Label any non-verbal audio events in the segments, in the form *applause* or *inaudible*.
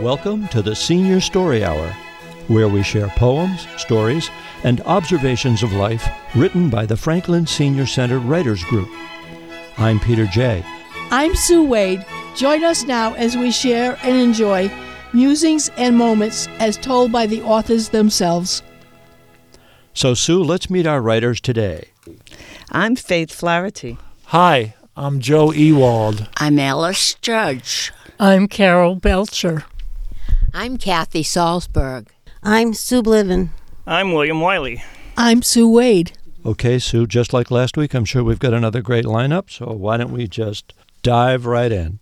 Welcome to the Senior Story Hour, where we share poems, stories, and observations of life written by the Franklin Senior Center Writers Group. I'm Peter Jay. I'm Sue Wade. Join us now as we share and enjoy musings and moments as told by the authors themselves. So, Sue, let's meet our writers today. I'm Faith Flaherty. Hi, I'm Joe Ewald. I'm Alice Judge. I'm Carol Belcher. I'm Kathy Salzberg. I'm Sue Bliven. I'm William Wiley. I'm Sue Wade. Okay, Sue, just like last week, I'm sure we've got another great lineup, so why don't we just dive right in?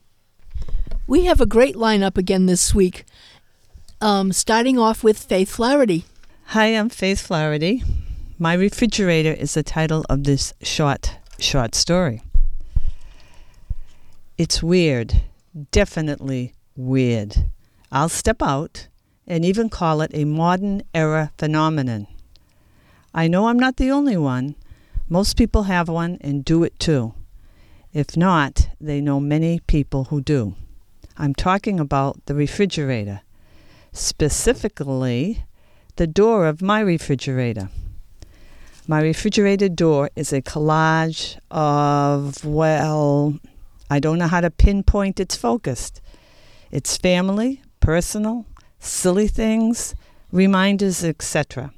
We have a great lineup again this week, um, starting off with Faith Flaherty. Hi, I'm Faith Flaherty. My refrigerator is the title of this short, short story. It's weird, definitely weird. I'll step out and even call it a modern era phenomenon. I know I'm not the only one. Most people have one and do it too. If not, they know many people who do. I'm talking about the refrigerator, specifically the door of my refrigerator. My refrigerator door is a collage of, well, I don't know how to pinpoint its focus. It's family, personal, silly things, reminders, etc.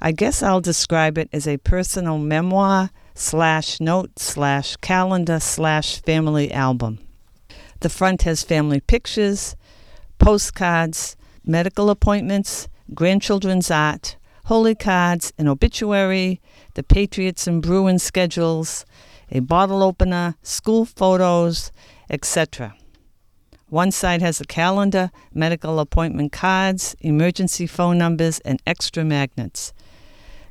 I guess I'll describe it as a personal memoir slash note slash calendar slash family album. The front has family pictures, postcards, medical appointments, grandchildren's art, holy cards, an obituary, the Patriots and Bruins schedules, a bottle opener, school photos, etc. One side has a calendar, medical appointment cards, emergency phone numbers, and extra magnets.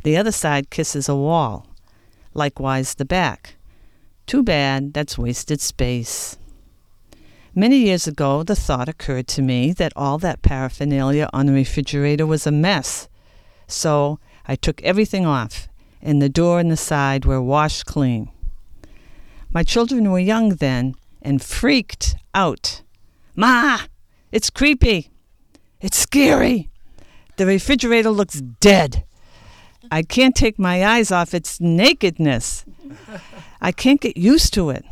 The other side kisses a wall. Likewise, the back. Too bad, that's wasted space. Many years ago, the thought occurred to me that all that paraphernalia on the refrigerator was a mess. So I took everything off, and the door and the side were washed clean. My children were young then and freaked out. Ma, it's creepy. It's scary. The refrigerator looks dead. I can't take my eyes off its nakedness. I can't get used to it.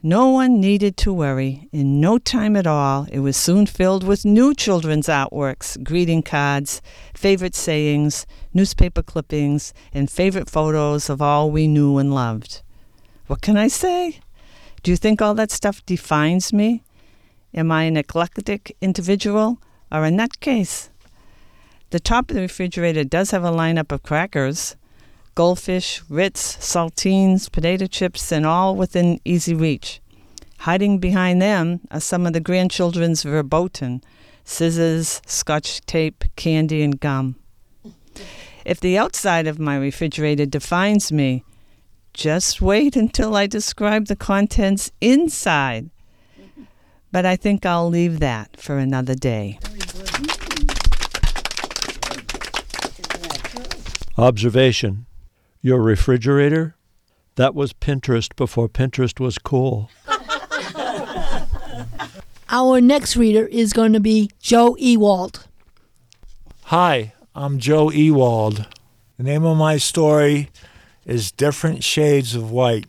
No one needed to worry. In no time at all, it was soon filled with new children's artworks, greeting cards, favorite sayings, newspaper clippings, and favorite photos of all we knew and loved. What can I say? Do you think all that stuff defines me? Am I an eclectic individual or a nutcase? The top of the refrigerator does have a lineup of crackers goldfish, Ritz, saltines, potato chips, and all within easy reach. Hiding behind them are some of the grandchildren's verboten scissors, scotch tape, candy, and gum. If the outside of my refrigerator defines me, just wait until I describe the contents inside. But I think I'll leave that for another day. Observation Your refrigerator? That was Pinterest before Pinterest was cool. *laughs* Our next reader is going to be Joe Ewald. Hi, I'm Joe Ewald. The name of my story is Different Shades of White.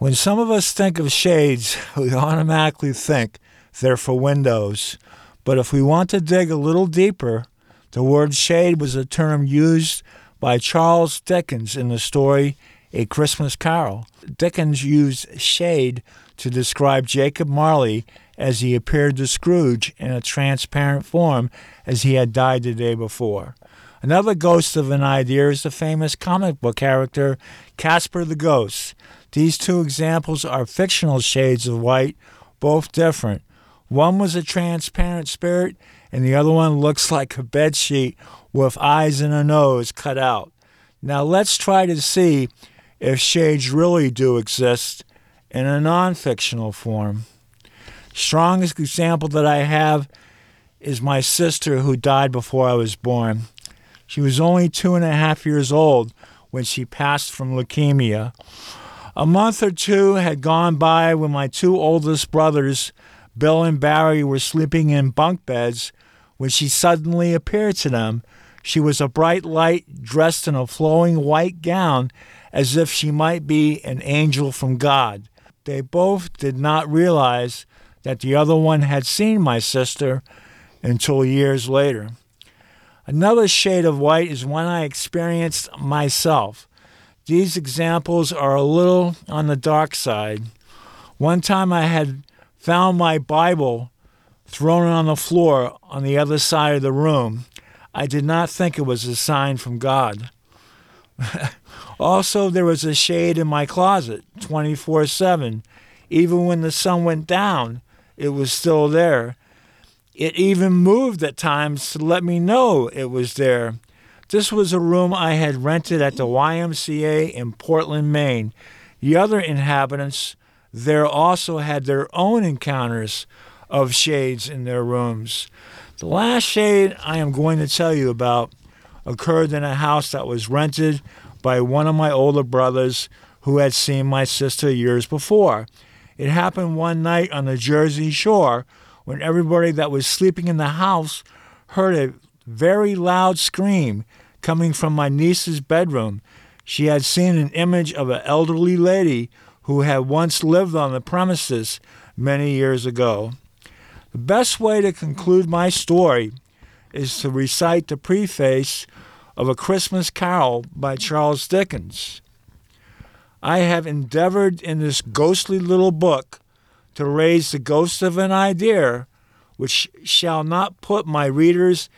When some of us think of shades, we automatically think they're for windows. But if we want to dig a little deeper, the word shade was a term used by Charles Dickens in the story A Christmas Carol. Dickens used shade to describe Jacob Marley as he appeared to Scrooge in a transparent form as he had died the day before. Another ghost of an idea is the famous comic book character Casper the Ghost. These two examples are fictional shades of white, both different. One was a transparent spirit, and the other one looks like a bed sheet with eyes and a nose cut out. Now let's try to see if shades really do exist in a non fictional form. Strongest example that I have is my sister who died before I was born. She was only two and a half years old when she passed from leukemia. A month or two had gone by when my two oldest brothers Bill and Barry were sleeping in bunk beds when she suddenly appeared to them. She was a bright light dressed in a flowing white gown as if she might be an angel from God. They both did not realize that the other one had seen my sister until years later. Another shade of white is one I experienced myself. These examples are a little on the dark side. One time I had found my Bible thrown on the floor on the other side of the room. I did not think it was a sign from God. *laughs* also, there was a shade in my closet 24 7. Even when the sun went down, it was still there. It even moved at times to let me know it was there. This was a room I had rented at the YMCA in Portland, Maine. The other inhabitants there also had their own encounters of shades in their rooms. The last shade I am going to tell you about occurred in a house that was rented by one of my older brothers who had seen my sister years before. It happened one night on the Jersey Shore when everybody that was sleeping in the house heard a very loud scream coming from my niece's bedroom. She had seen an image of an elderly lady who had once lived on the premises many years ago. The best way to conclude my story is to recite the preface of A Christmas Carol by Charles Dickens. I have endeavored in this ghostly little book to raise the ghost of an idea which shall not put my readers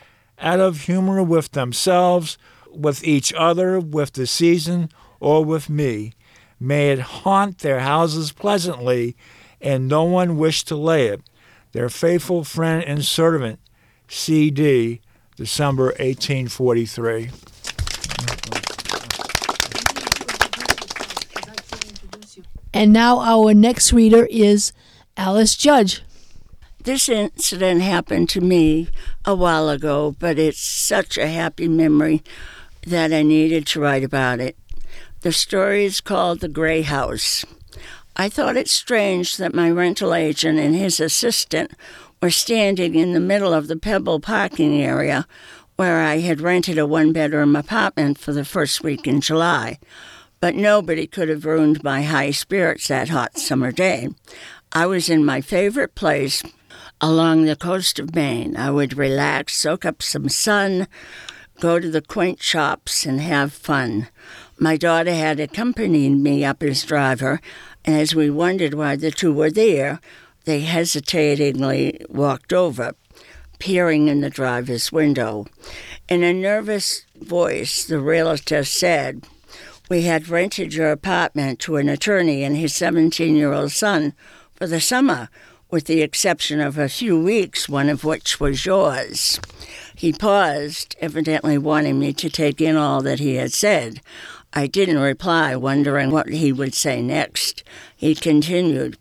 out of humor with themselves, with each other, with the season, or with me. May it haunt their houses pleasantly, and no one wish to lay it. Their faithful friend and servant, C.D., December 1843. And now our next reader is Alice Judge. This incident happened to me a while ago, but it's such a happy memory that I needed to write about it. The story is called The Gray House. I thought it strange that my rental agent and his assistant were standing in the middle of the Pebble parking area where I had rented a one bedroom apartment for the first week in July. But nobody could have ruined my high spirits that hot summer day. I was in my favorite place along the coast of Maine. I would relax, soak up some sun, go to the quaint shops, and have fun. My daughter had accompanied me up as driver, and as we wondered why the two were there, they hesitatingly walked over, peering in the driver's window. In a nervous voice, the realtor said, We had rented your apartment to an attorney and his 17 year old son for the summer, with the exception of a few weeks, one of which was yours. He paused, evidently wanting me to take in all that he had said. I didn't reply, wondering what he would say next. He continued,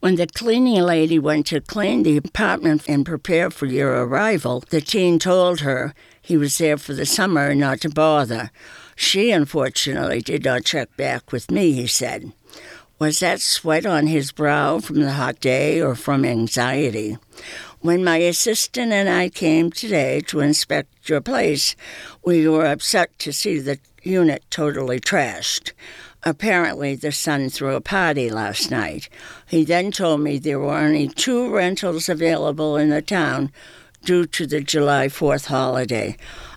when the cleaning lady went to clean the apartment and prepare for your arrival, the teen told her he was there for the summer and not to bother. She unfortunately did not check back with me, he said. Was that sweat on his brow from the hot day or from anxiety? When my assistant and I came today to inspect your place, we were upset to see the unit totally trashed. Apparently, the son threw a party last night. He then told me there were only two rentals available in the town due to the July 4th holiday.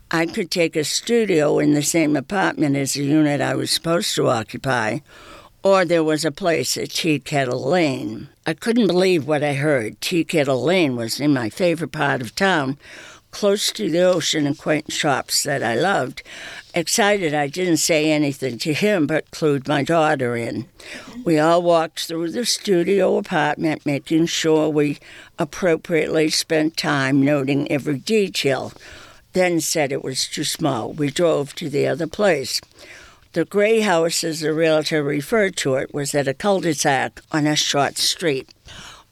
I could take a studio in the same apartment as the unit I was supposed to occupy, or there was a place at Tea Kettle Lane. I couldn't believe what I heard. Tea Kettle Lane was in my favorite part of town, close to the ocean and quaint shops that I loved. Excited, I didn't say anything to him but clued my daughter in. We all walked through the studio apartment, making sure we appropriately spent time noting every detail. Then said it was too small. We drove to the other place. The gray house, as the realtor referred to it, was at a cul de sac on a short street.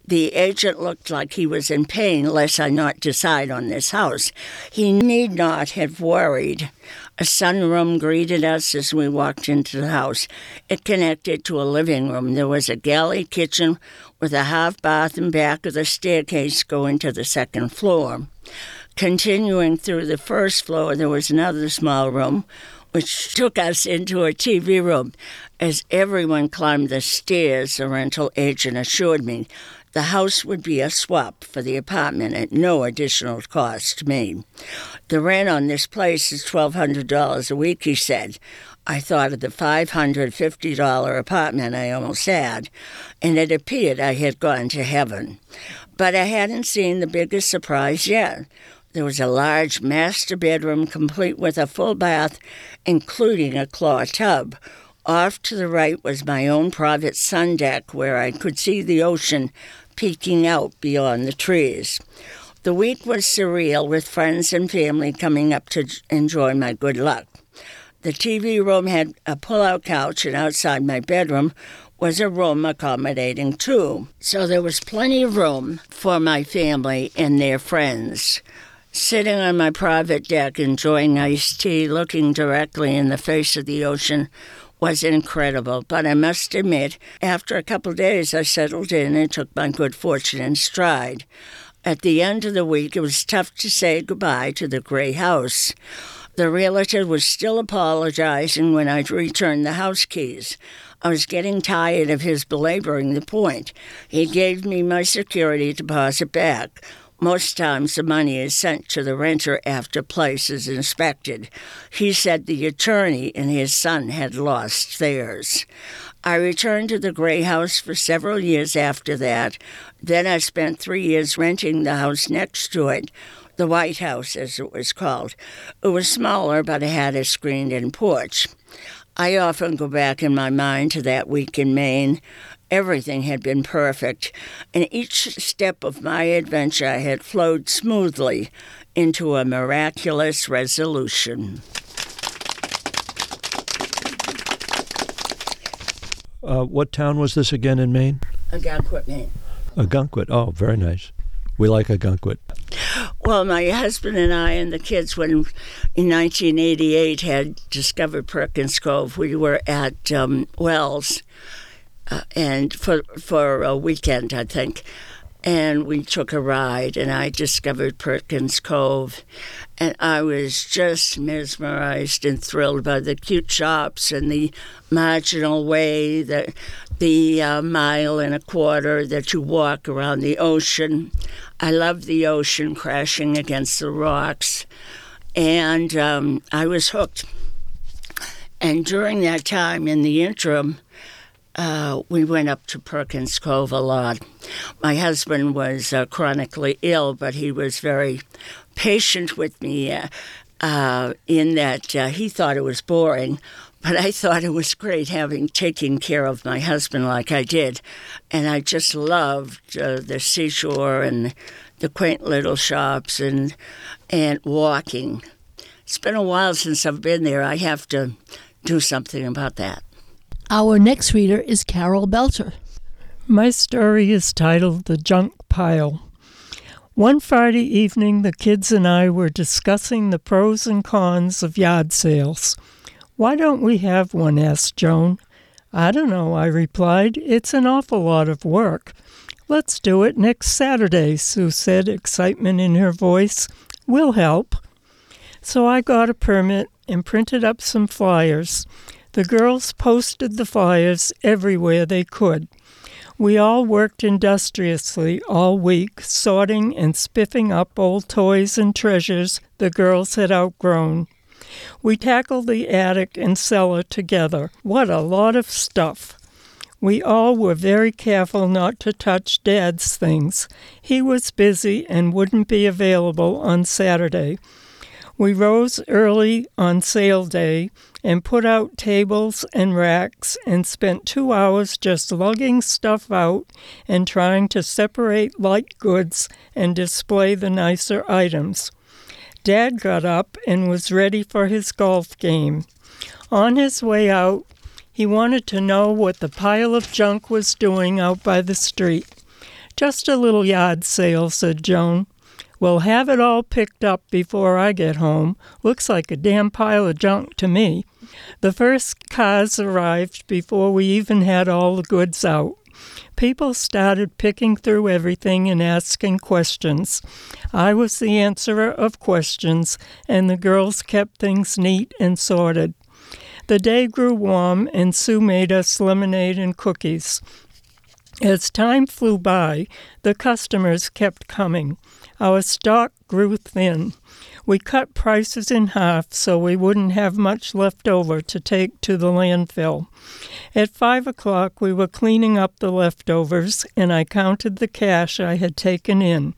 The agent looked like he was in pain lest I not decide on this house. He need not have worried. A sunroom greeted us as we walked into the house. It connected to a living room. There was a galley kitchen with a half bath and back of the staircase going to the second floor. Continuing through the first floor, there was another small room which took us into a TV room. As everyone climbed the stairs, the rental agent assured me the house would be a swap for the apartment at no additional cost to me. The rent on this place is $1,200 a week, he said. I thought of the $550 apartment I almost had, and it appeared I had gone to heaven. But I hadn't seen the biggest surprise yet. There was a large master bedroom complete with a full bath, including a claw tub. Off to the right was my own private sun deck where I could see the ocean peeking out beyond the trees. The week was surreal with friends and family coming up to enjoy my good luck. The TV room had a pull out couch, and outside my bedroom was a room accommodating two. So there was plenty of room for my family and their friends. Sitting on my private deck, enjoying iced tea, looking directly in the face of the ocean was incredible. But I must admit, after a couple of days, I settled in and took my good fortune in stride. At the end of the week, it was tough to say goodbye to the gray house. The realtor was still apologizing when I returned the house keys. I was getting tired of his belaboring the point. He gave me my security deposit back. Most times the money is sent to the renter after place is inspected. He said the attorney and his son had lost theirs. I returned to the Gray House for several years after that. Then I spent three years renting the house next to it, the White House as it was called. It was smaller, but it had a screened in porch. I often go back in my mind to that week in Maine. Everything had been perfect, and each step of my adventure had flowed smoothly into a miraculous resolution. Uh, what town was this again in Maine? Ogunquit, Maine. Ogunquit. Oh, very nice. We like Ogunquit. Well, my husband and I and the kids, when in 1988 had discovered Perkins Cove, we were at um, Wells uh, and for for a weekend, I think. And we took a ride, and I discovered Perkins Cove, and I was just mesmerized and thrilled by the cute shops and the marginal way, the the uh, mile and a quarter that you walk around the ocean. I love the ocean crashing against the rocks, and um, I was hooked. And during that time, in the interim, uh, we went up to Perkins Cove a lot. My husband was uh, chronically ill, but he was very patient with me uh, uh in that uh, he thought it was boring. But I thought it was great having taken care of my husband like I did. And I just loved the seashore and the quaint little shops and, and walking. It's been a while since I've been there. I have to do something about that. Our next reader is Carol Belcher. My story is titled The Junk Pile. One Friday evening, the kids and I were discussing the pros and cons of yard sales. Why don't we have one? asked Joan. I don't know, I replied. It's an awful lot of work. Let's do it next Saturday, Sue said, excitement in her voice. We'll help. So I got a permit and printed up some flyers. The girls posted the flyers everywhere they could. We all worked industriously all week, sorting and spiffing up old toys and treasures the girls had outgrown. We tackled the attic and cellar together. What a lot of stuff! We all were very careful not to touch Dad's things. He was busy and wouldn't be available on Saturday. We rose early on sale day and put out tables and racks and spent two hours just lugging stuff out and trying to separate light goods and display the nicer items. Dad got up and was ready for his golf game. On his way out, he wanted to know what the pile of junk was doing out by the street. Just a little yard sale, said Joan. We'll have it all picked up before I get home. Looks like a damn pile of junk to me. The first cars arrived before we even had all the goods out. People started picking through everything and asking questions. I was the answerer of questions, and the girls kept things neat and sorted. The day grew warm, and Sue made us lemonade and cookies. As time flew by, the customers kept coming. Our stock grew thin. We cut prices in half so we wouldn't have much left over to take to the landfill. At five o'clock, we were cleaning up the leftovers, and I counted the cash I had taken in.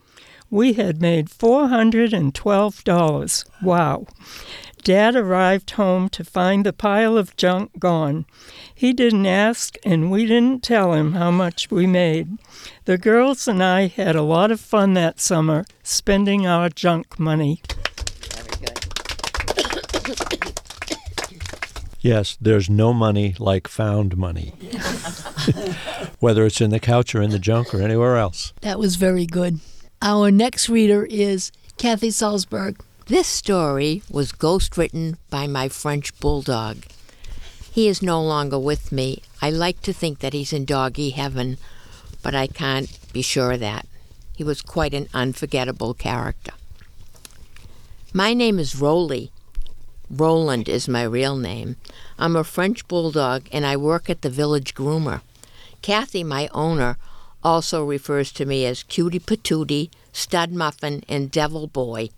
We had made $412. Wow. Dad arrived home to find the pile of junk gone. He didn't ask, and we didn't tell him how much we made. The girls and I had a lot of fun that summer, spending our junk money. Yes, there's no money like found money. *laughs* Whether it's in the couch or in the junk or anywhere else. That was very good. Our next reader is Kathy Salzberg. This story was ghostwritten by my French bulldog. He is no longer with me. I like to think that he's in doggy heaven, but I can't be sure of that. He was quite an unforgettable character. My name is Roly. Roland is my real name. I'm a French bulldog and I work at the village groomer. Kathy, my owner, also refers to me as Cutie Patootie, Stud Muffin, and Devil Boy.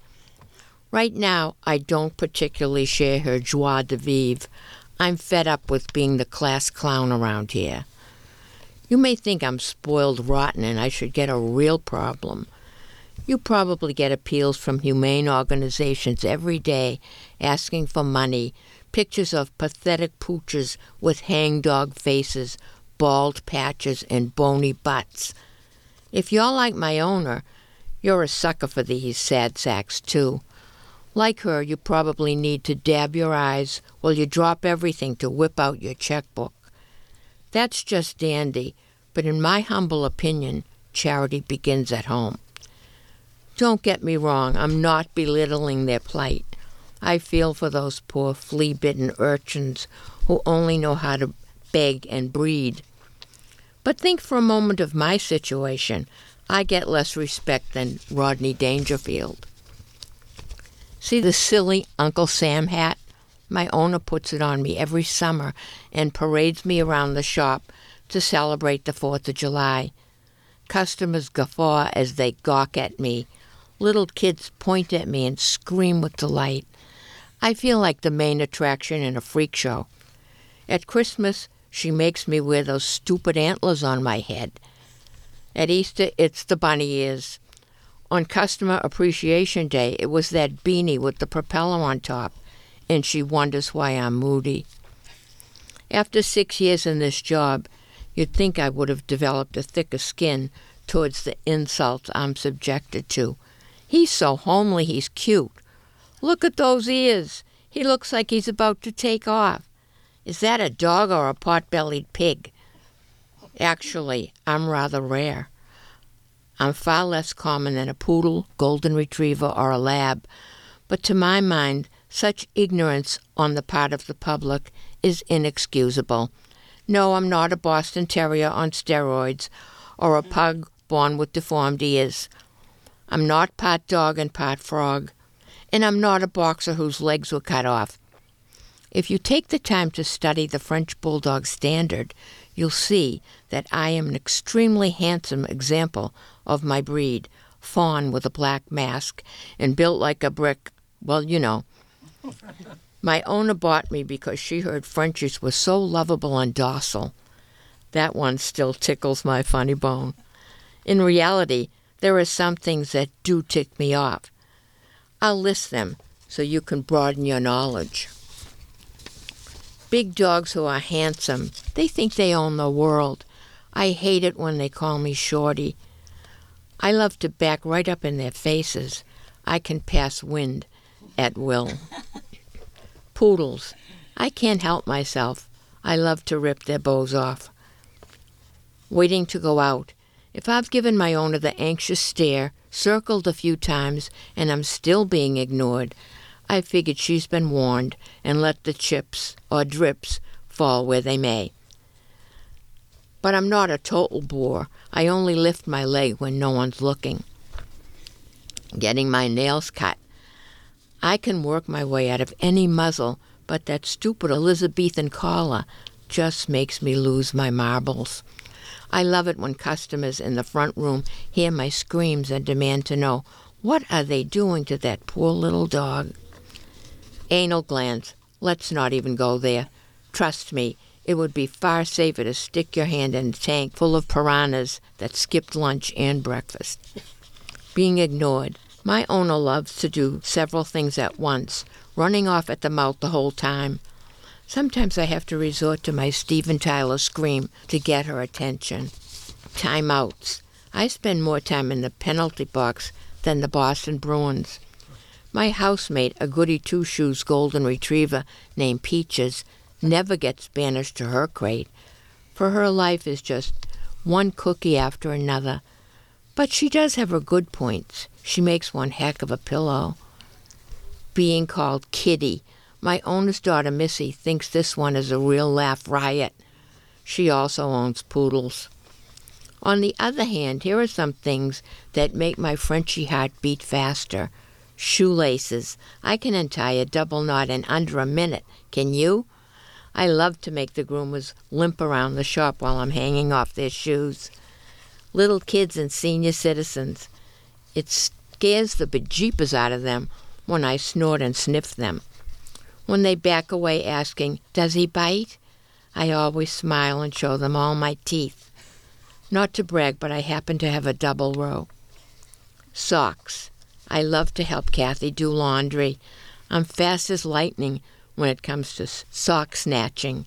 Right now, I don't particularly share her joie de vivre. I'm fed up with being the class clown around here. You may think I'm spoiled rotten and I should get a real problem. You probably get appeals from humane organizations every day asking for money, pictures of pathetic pooches with hangdog faces, bald patches, and bony butts. If you're like my owner, you're a sucker for these sad sacks, too. Like her, you probably need to dab your eyes while you drop everything to whip out your checkbook. That's just dandy, but in my humble opinion, charity begins at home. Don't get me wrong, I'm not belittling their plight. I feel for those poor flea bitten urchins who only know how to beg and breed. But think for a moment of my situation. I get less respect than Rodney Dangerfield. See the silly Uncle Sam hat? My owner puts it on me every summer and parades me around the shop to celebrate the Fourth of July. Customers guffaw as they gawk at me. Little kids point at me and scream with delight. I feel like the main attraction in a freak show. At Christmas, she makes me wear those stupid antlers on my head. At Easter, it's the bunny ears. On Customer Appreciation Day, it was that beanie with the propeller on top, and she wonders why I'm moody. After six years in this job, you'd think I would have developed a thicker skin towards the insults I'm subjected to. He's so homely, he's cute. Look at those ears. He looks like he's about to take off. Is that a dog or a pot bellied pig? Actually, I'm rather rare. I'm far less common than a poodle, golden retriever, or a lab, but to my mind, such ignorance on the part of the public is inexcusable. No, I'm not a Boston Terrier on steroids or a pug born with deformed ears. I'm not part dog and part frog and I'm not a boxer whose legs were cut off. If you take the time to study the French Bulldog standard, you'll see that I am an extremely handsome example of my breed, fawn with a black mask and built like a brick. Well, you know. *laughs* My owner bought me because she heard Frenchies were so lovable and docile. That one still tickles my funny bone. In reality, there are some things that do tick me off. I'll list them so you can broaden your knowledge. Big dogs who are handsome, they think they own the world. I hate it when they call me shorty. I love to back right up in their faces. I can pass wind at will. *laughs* Poodles, I can't help myself. I love to rip their bows off. Waiting to go out, If I've given my owner the anxious stare, circled a few times, and I'm still being ignored, I figured she's been warned and let the chips or drips fall where they may. But I'm not a total bore. I only lift my leg when no one's looking. Getting my nails cut. I can work my way out of any muzzle, but that stupid Elizabethan collar just makes me lose my marbles. I love it when customers in the front room hear my screams and demand to know what are they doing to that poor little dog. Anal glands. Let's not even go there. Trust me, it would be far safer to stick your hand in a tank full of piranhas that skipped lunch and breakfast. Being ignored. My owner loves to do several things at once, running off at the mouth the whole time. Sometimes I have to resort to my Steven Tyler scream to get her attention. Timeouts. I spend more time in the penalty box than the Boston Bruins. My housemate, a goody two shoes golden retriever named Peaches, never gets banished to her crate, for her life is just one cookie after another. But she does have her good points. She makes one heck of a pillow. Being called Kitty my owner's daughter, Missy, thinks this one is a real laugh riot. She also owns poodles. On the other hand, here are some things that make my Frenchy heart beat faster. Shoelaces. I can untie a double knot in under a minute. Can you? I love to make the groomers limp around the shop while I'm hanging off their shoes. Little kids and senior citizens. It scares the bejeepers out of them when I snort and sniff them. When they back away asking, Does he bite? I always smile and show them all my teeth. Not to brag, but I happen to have a double row. Socks. I love to help Kathy do laundry. I'm fast as lightning when it comes to sock snatching.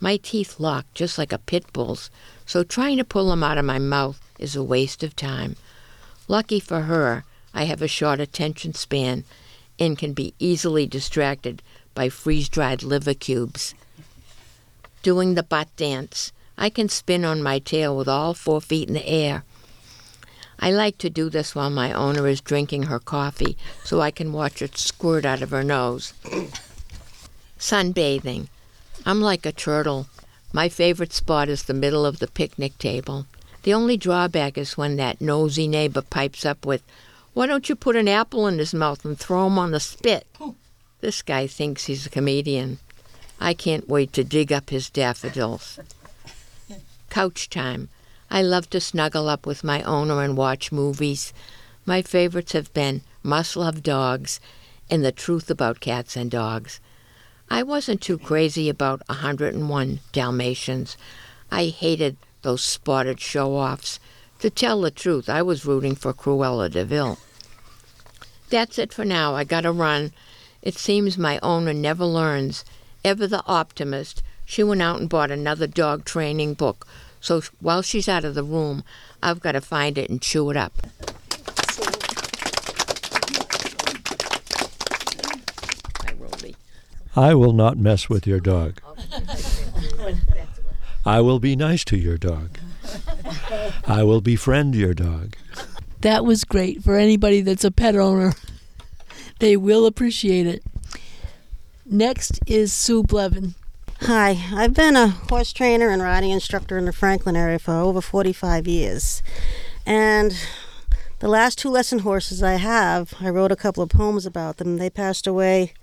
My teeth lock just like a pit bull's, so trying to pull them out of my mouth is a waste of time. Lucky for her, I have a short attention span and can be easily distracted by freeze dried liver cubes. Doing the butt dance. I can spin on my tail with all four feet in the air. I like to do this while my owner is drinking her coffee so I can watch it squirt out of her nose. Sunbathing. I'm like a turtle. My favorite spot is the middle of the picnic table. The only drawback is when that nosy neighbor pipes up with, Why don't you put an apple in his mouth and throw him on the spit? This guy thinks he's a comedian. I can't wait to dig up his daffodils. Couch time. I love to snuggle up with my owner and watch movies. My favorites have been Must Love Dogs and The Truth About Cats and Dogs. I wasn't too crazy about 101 Dalmatians. I hated those spotted show offs. To tell the truth, I was rooting for Cruella de Vil. That's it for now. I gotta run. It seems my owner never learns. Ever the optimist, she went out and bought another dog training book. So while she's out of the room, I've got to find it and chew it up. I will not mess with your dog. I will be nice to your dog. I will befriend your dog. That was great for anybody that's a pet owner. They will appreciate it. Next is Sue Bliven. Hi, I've been a horse trainer and riding instructor in the Franklin area for over 45 years. And the last two lesson horses I have, I wrote a couple of poems about them. They passed away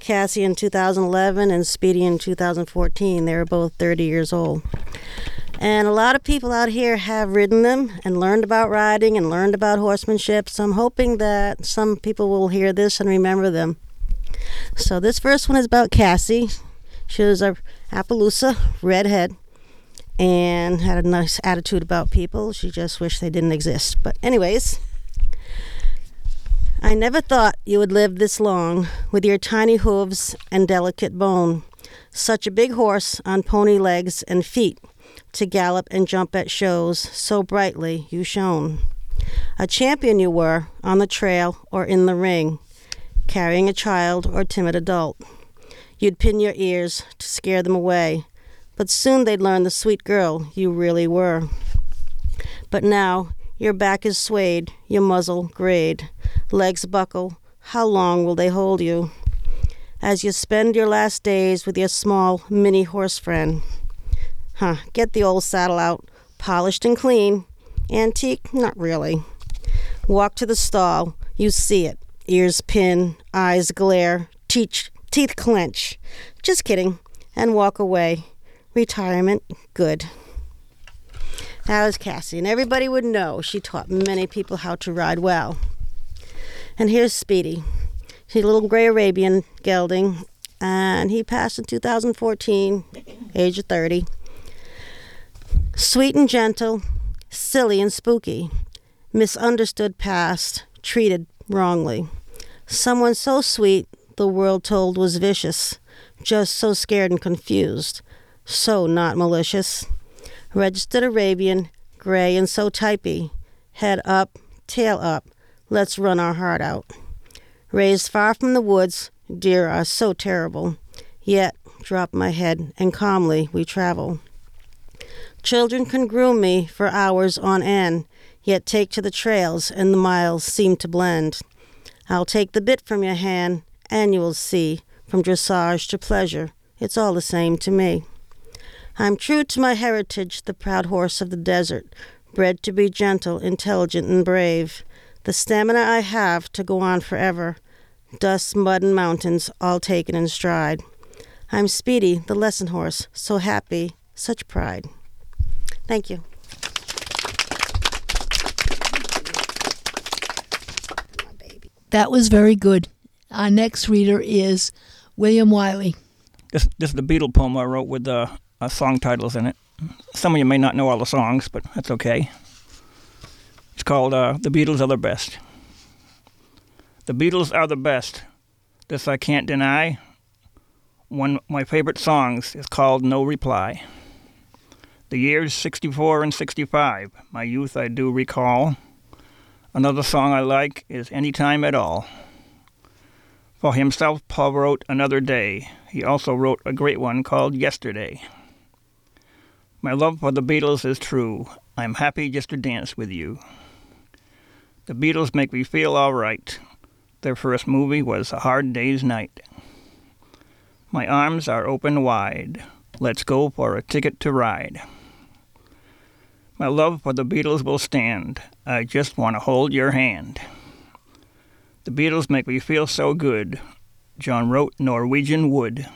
Cassie in 2011 and Speedy in 2014. They were both 30 years old. And a lot of people out here have ridden them and learned about riding and learned about horsemanship. So I'm hoping that some people will hear this and remember them. So this first one is about Cassie. She was a Appaloosa redhead and had a nice attitude about people. She just wished they didn't exist. But anyways, I never thought you would live this long with your tiny hooves and delicate bone. Such a big horse on pony legs and feet to gallop and jump at shows, so brightly you shone. A champion you were on the trail or in the ring, carrying a child or timid adult. You'd pin your ears to scare them away, but soon they'd learn the sweet girl you really were. But now your back is swayed, your muzzle grayed, legs buckle. How long will they hold you? As you spend your last days with your small mini horse friend. Huh, get the old saddle out, polished and clean. Antique? Not really. Walk to the stall, you see it. Ears pin, eyes glare, teeth, teeth clench. Just kidding. And walk away. Retirement, good. That was Cassie, and everybody would know she taught many people how to ride well. And here's Speedy. He's a little gray Arabian gelding, and he passed in 2014, age of 30. Sweet and gentle, silly and spooky, misunderstood past, treated wrongly. Someone so sweet the world told was vicious, just so scared and confused, so not malicious. Registered Arabian, gray and so typey, head up, tail up, let's run our heart out. Raised far from the woods, deer are so terrible, yet drop my head and calmly we travel. Children can groom me for hours on end, yet take to the trails and the miles seem to blend. I'll take the bit from your hand, and you will see, from dressage to pleasure, it's all the same to me. I'm true to my heritage, the proud horse of the desert, bred to be gentle, intelligent, and brave. The stamina I have to go on forever, dust, mud, and mountains all taken in stride. I'm Speedy, the lesson horse, so happy, such pride. Thank you. That was very good. Our next reader is William Wiley. This, this is the Beatle poem I wrote with uh, uh, song titles in it. Some of you may not know all the songs, but that's okay. It's called uh, The Beatles Are the Best. The Beatles are the best. This I can't deny. One of my favorite songs is called No Reply. The years 64 and 65, my youth I do recall. Another song I like is Anytime at All. For himself, Paul wrote Another Day. He also wrote a great one called Yesterday. My love for the Beatles is true. I'm happy just to dance with you. The Beatles make me feel all right. Their first movie was A Hard Day's Night. My arms are open wide. Let's go for a ticket to ride. My love for the Beatles will stand. I just want to hold your hand. The Beatles make me feel so good. John wrote Norwegian Wood.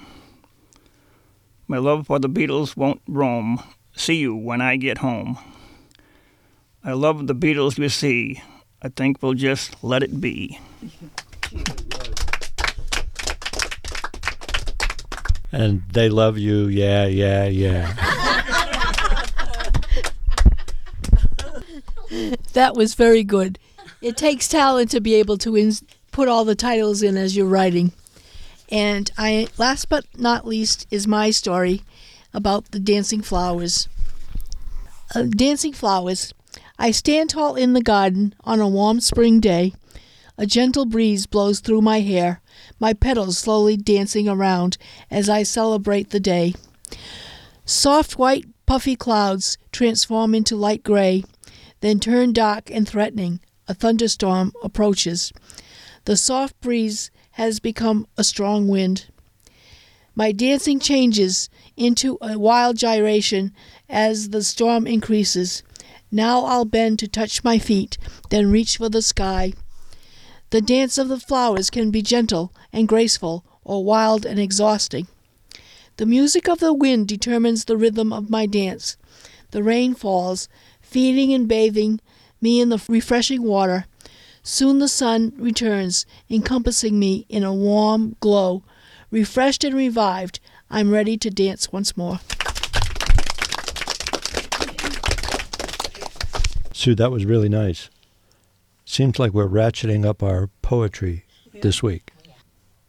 My love for the Beatles won't roam. See you when I get home. I love the Beatles, you see. I think we'll just let it be. And they love you, yeah, yeah, yeah. *laughs* That was very good. It takes talent to be able to ins- put all the titles in as you're writing. And I, last but not least, is my story about the dancing flowers. Uh, dancing flowers. I stand tall in the garden on a warm spring day. A gentle breeze blows through my hair, my petals slowly dancing around as I celebrate the day. Soft white, puffy clouds transform into light gray, then turn dark and threatening. A thunderstorm approaches. The soft breeze has become a strong wind. My dancing changes into a wild gyration as the storm increases. Now I'll bend to touch my feet, then reach for the sky. The dance of the flowers can be gentle and graceful, or wild and exhausting. The music of the wind determines the rhythm of my dance. The rain falls, feeding and bathing me in the refreshing water. Soon the sun returns, encompassing me in a warm glow. Refreshed and revived, I'm ready to dance once more. Sue, that was really nice. Seems like we're ratcheting up our poetry this week.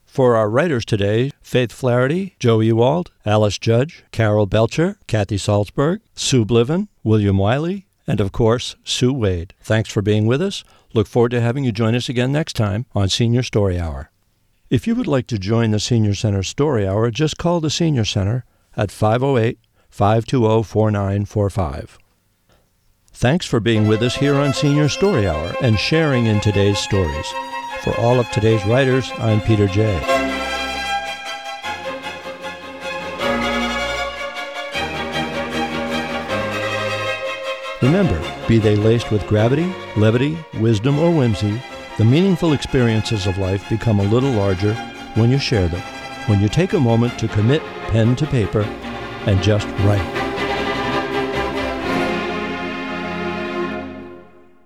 For our writers today, Faith Flaherty, Joe Ewald, Alice Judge, Carol Belcher, Kathy Salzberg, Sue Bliven, William Wiley, and of course, Sue Wade. Thanks for being with us. Look forward to having you join us again next time on Senior Story Hour. If you would like to join the Senior Center Story Hour, just call the Senior Center at 508 520 4945. Thanks for being with us here on Senior Story Hour and sharing in today's stories. For all of today's writers, I'm Peter Jay. Remember, be they laced with gravity, levity, wisdom, or whimsy, the meaningful experiences of life become a little larger when you share them, when you take a moment to commit pen to paper and just write.